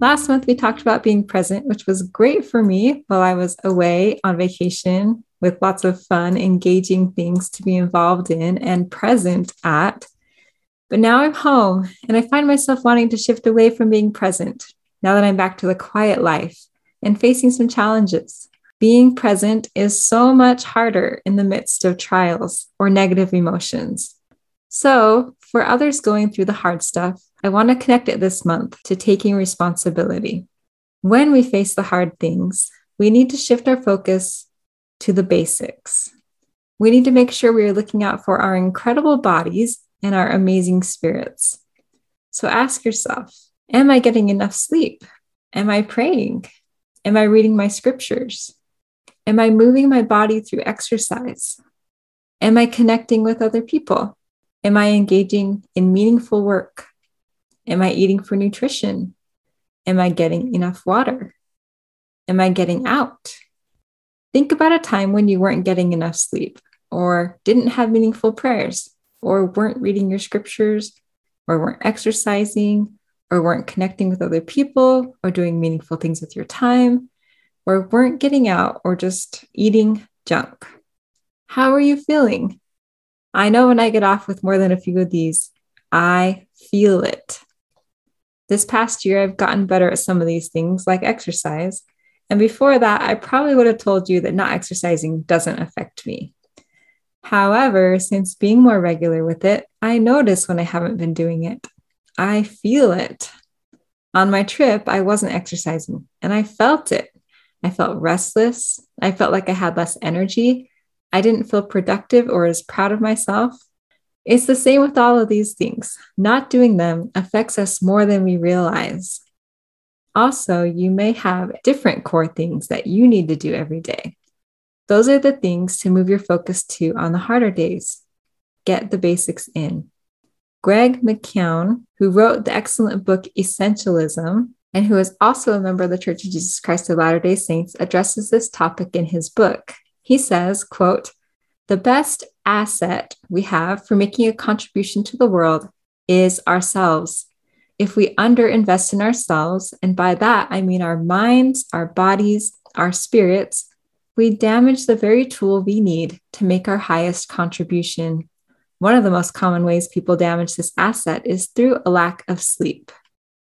Last month, we talked about being present, which was great for me while I was away on vacation with lots of fun, engaging things to be involved in and present at. But now I'm home and I find myself wanting to shift away from being present now that I'm back to the quiet life and facing some challenges. Being present is so much harder in the midst of trials or negative emotions. So, for others going through the hard stuff, I want to connect it this month to taking responsibility. When we face the hard things, we need to shift our focus to the basics. We need to make sure we are looking out for our incredible bodies and our amazing spirits. So ask yourself Am I getting enough sleep? Am I praying? Am I reading my scriptures? Am I moving my body through exercise? Am I connecting with other people? Am I engaging in meaningful work? Am I eating for nutrition? Am I getting enough water? Am I getting out? Think about a time when you weren't getting enough sleep, or didn't have meaningful prayers, or weren't reading your scriptures, or weren't exercising, or weren't connecting with other people, or doing meaningful things with your time, or weren't getting out, or just eating junk. How are you feeling? I know when I get off with more than a few of these, I feel it. This past year, I've gotten better at some of these things, like exercise. And before that, I probably would have told you that not exercising doesn't affect me. However, since being more regular with it, I notice when I haven't been doing it. I feel it. On my trip, I wasn't exercising and I felt it. I felt restless. I felt like I had less energy. I didn't feel productive or as proud of myself. It's the same with all of these things. Not doing them affects us more than we realize. Also, you may have different core things that you need to do every day. Those are the things to move your focus to on the harder days. Get the basics in. Greg McKeown, who wrote the excellent book Essentialism, and who is also a member of the Church of Jesus Christ of Latter-day Saints, addresses this topic in his book. He says, quote, the best asset we have for making a contribution to the world is ourselves. If we underinvest in ourselves, and by that I mean our minds, our bodies, our spirits, we damage the very tool we need to make our highest contribution. One of the most common ways people damage this asset is through a lack of sleep.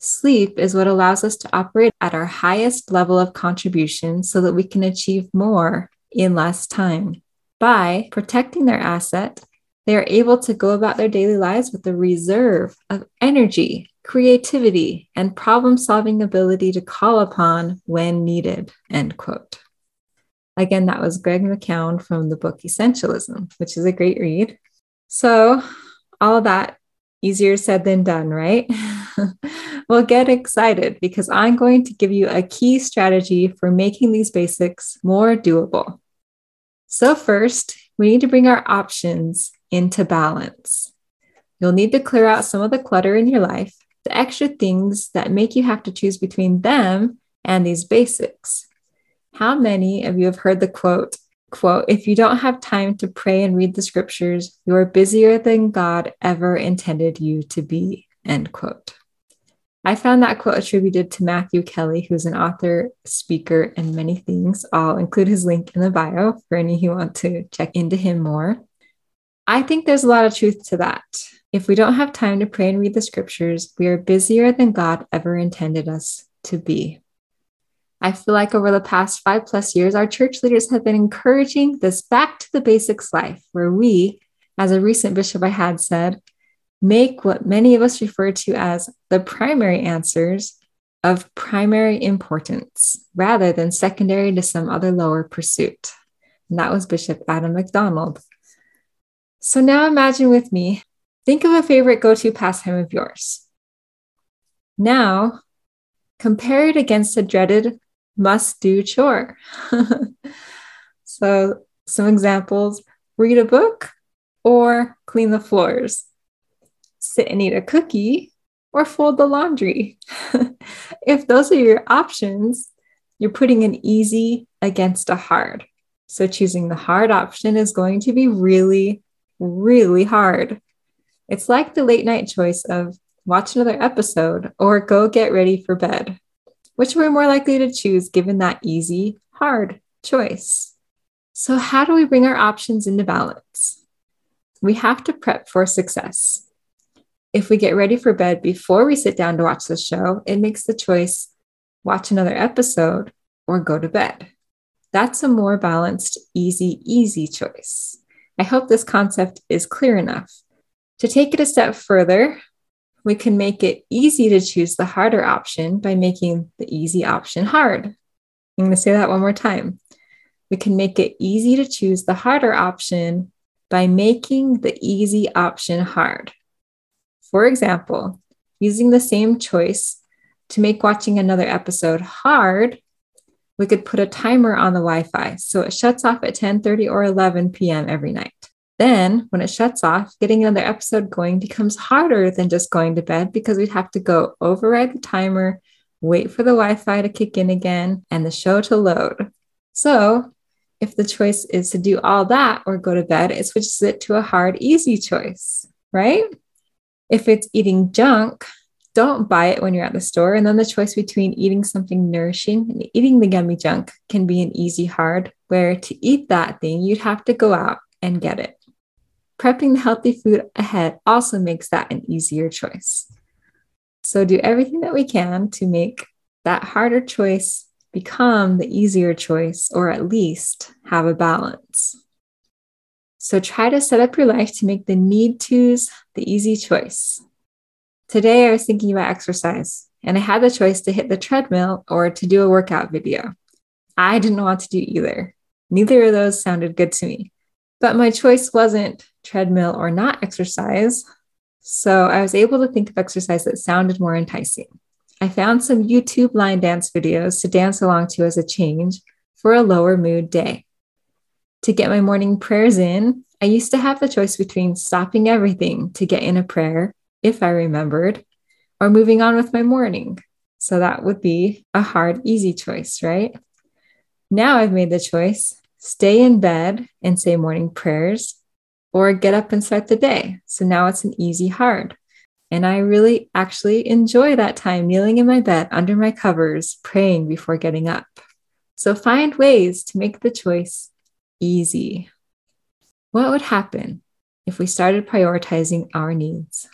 Sleep is what allows us to operate at our highest level of contribution so that we can achieve more in less time. By protecting their asset, they are able to go about their daily lives with a reserve of energy, creativity, and problem solving ability to call upon when needed. End quote. Again, that was Greg McKeown from the book Essentialism, which is a great read. So, all that easier said than done, right? well, get excited because I'm going to give you a key strategy for making these basics more doable. So, first, we need to bring our options into balance. You'll need to clear out some of the clutter in your life, the extra things that make you have to choose between them and these basics. How many of you have heard the quote, quote, if you don't have time to pray and read the scriptures, you are busier than God ever intended you to be, end quote. I found that quote attributed to Matthew Kelly, who's an author, speaker, and many things. I'll include his link in the bio for any who want to check into him more. I think there's a lot of truth to that. If we don't have time to pray and read the scriptures, we are busier than God ever intended us to be. I feel like over the past five plus years, our church leaders have been encouraging this back to the basics life, where we, as a recent bishop I had said, make what many of us refer to as the primary answers of primary importance rather than secondary to some other lower pursuit. And that was Bishop Adam MacDonald. So now imagine with me, think of a favorite go to pastime of yours. Now, compare it against a dreaded must do chore. So, some examples read a book or clean the floors, sit and eat a cookie or fold the laundry. if those are your options, you're putting an easy against a hard. So, choosing the hard option is going to be really, really hard. It's like the late night choice of watch another episode or go get ready for bed. Which we're more likely to choose given that easy, hard choice. So, how do we bring our options into balance? We have to prep for success. If we get ready for bed before we sit down to watch the show, it makes the choice watch another episode or go to bed. That's a more balanced, easy, easy choice. I hope this concept is clear enough. To take it a step further, we can make it easy to choose the harder option by making the easy option hard. I'm going to say that one more time. We can make it easy to choose the harder option by making the easy option hard. For example, using the same choice to make watching another episode hard, we could put a timer on the Wi-Fi so it shuts off at 10:30 or 11 p.m. every night. Then, when it shuts off, getting another episode going becomes harder than just going to bed because we'd have to go override the timer, wait for the Wi Fi to kick in again, and the show to load. So, if the choice is to do all that or go to bed, it switches it to a hard, easy choice, right? If it's eating junk, don't buy it when you're at the store. And then the choice between eating something nourishing and eating the gummy junk can be an easy hard, where to eat that thing, you'd have to go out and get it. Prepping the healthy food ahead also makes that an easier choice. So, do everything that we can to make that harder choice become the easier choice, or at least have a balance. So, try to set up your life to make the need tos the easy choice. Today, I was thinking about exercise, and I had the choice to hit the treadmill or to do a workout video. I didn't want to do either. Neither of those sounded good to me. But my choice wasn't treadmill or not exercise. So I was able to think of exercise that sounded more enticing. I found some YouTube line dance videos to dance along to as a change for a lower mood day. To get my morning prayers in, I used to have the choice between stopping everything to get in a prayer, if I remembered, or moving on with my morning. So that would be a hard, easy choice, right? Now I've made the choice stay in bed and say morning prayers, or get up and start the day. So now it's an easy hard. And I really actually enjoy that time kneeling in my bed under my covers, praying before getting up. So find ways to make the choice easy. What would happen if we started prioritizing our needs?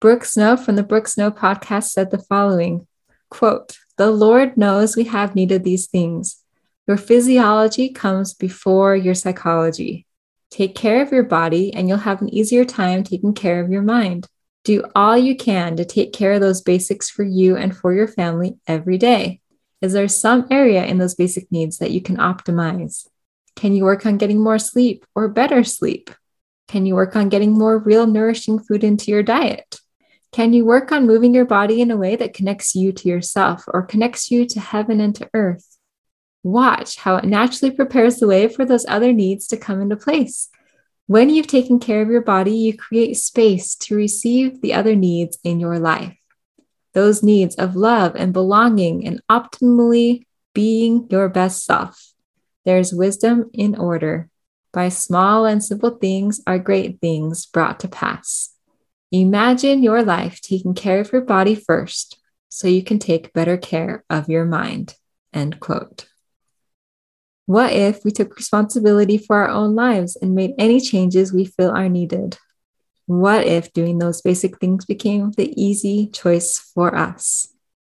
Brooke Snow from the Brooke Snow podcast said the following quote, The Lord knows we have need of these things your physiology comes before your psychology. Take care of your body, and you'll have an easier time taking care of your mind. Do all you can to take care of those basics for you and for your family every day. Is there some area in those basic needs that you can optimize? Can you work on getting more sleep or better sleep? Can you work on getting more real nourishing food into your diet? Can you work on moving your body in a way that connects you to yourself or connects you to heaven and to earth? Watch how it naturally prepares the way for those other needs to come into place. When you've taken care of your body, you create space to receive the other needs in your life. Those needs of love and belonging and optimally being your best self. There's wisdom in order. By small and simple things are great things brought to pass. Imagine your life taking care of your body first so you can take better care of your mind. End quote. What if we took responsibility for our own lives and made any changes we feel are needed? What if doing those basic things became the easy choice for us?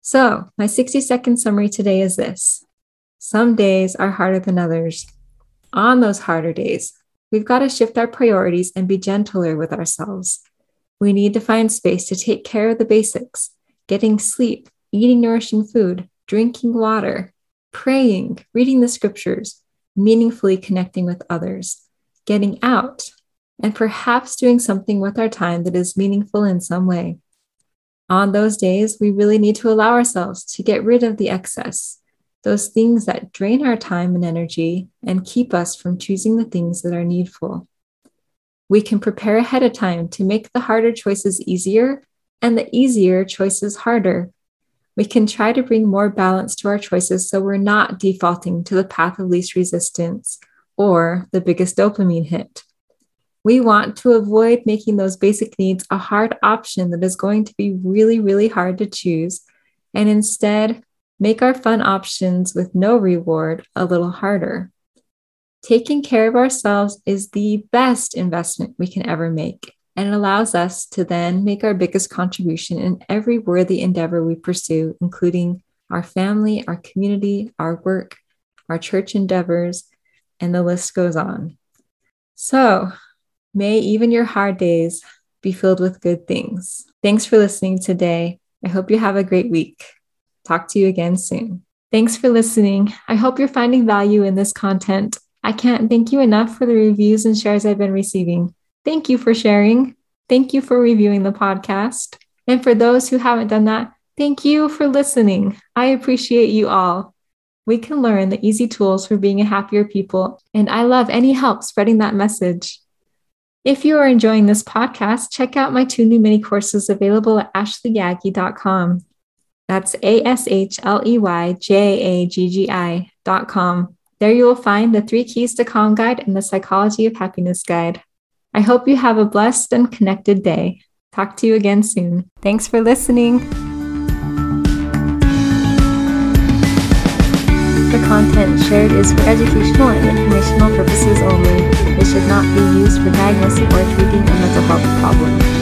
So, my 60 second summary today is this Some days are harder than others. On those harder days, we've got to shift our priorities and be gentler with ourselves. We need to find space to take care of the basics getting sleep, eating nourishing food, drinking water, praying, reading the scriptures, meaningfully connecting with others, getting out, and perhaps doing something with our time that is meaningful in some way. On those days, we really need to allow ourselves to get rid of the excess, those things that drain our time and energy and keep us from choosing the things that are needful. We can prepare ahead of time to make the harder choices easier and the easier choices harder. We can try to bring more balance to our choices so we're not defaulting to the path of least resistance or the biggest dopamine hit. We want to avoid making those basic needs a hard option that is going to be really, really hard to choose, and instead make our fun options with no reward a little harder. Taking care of ourselves is the best investment we can ever make, and it allows us to then make our biggest contribution in every worthy endeavor we pursue, including our family, our community, our work, our church endeavors, and the list goes on. So, may even your hard days be filled with good things. Thanks for listening today. I hope you have a great week. Talk to you again soon. Thanks for listening. I hope you're finding value in this content. I can't thank you enough for the reviews and shares I've been receiving. Thank you for sharing. Thank you for reviewing the podcast. And for those who haven't done that, thank you for listening. I appreciate you all. We can learn the easy tools for being a happier people, and I love any help spreading that message. If you are enjoying this podcast, check out my two new mini courses available at ashleyjaggi.com. That's A S H L E Y J A G G I dot com. There you will find the three keys to calm guide and the psychology of happiness guide. I hope you have a blessed and connected day. Talk to you again soon. Thanks for listening. The content shared is for educational and informational purposes only. It should not be used for diagnosing or treating a mental health problem.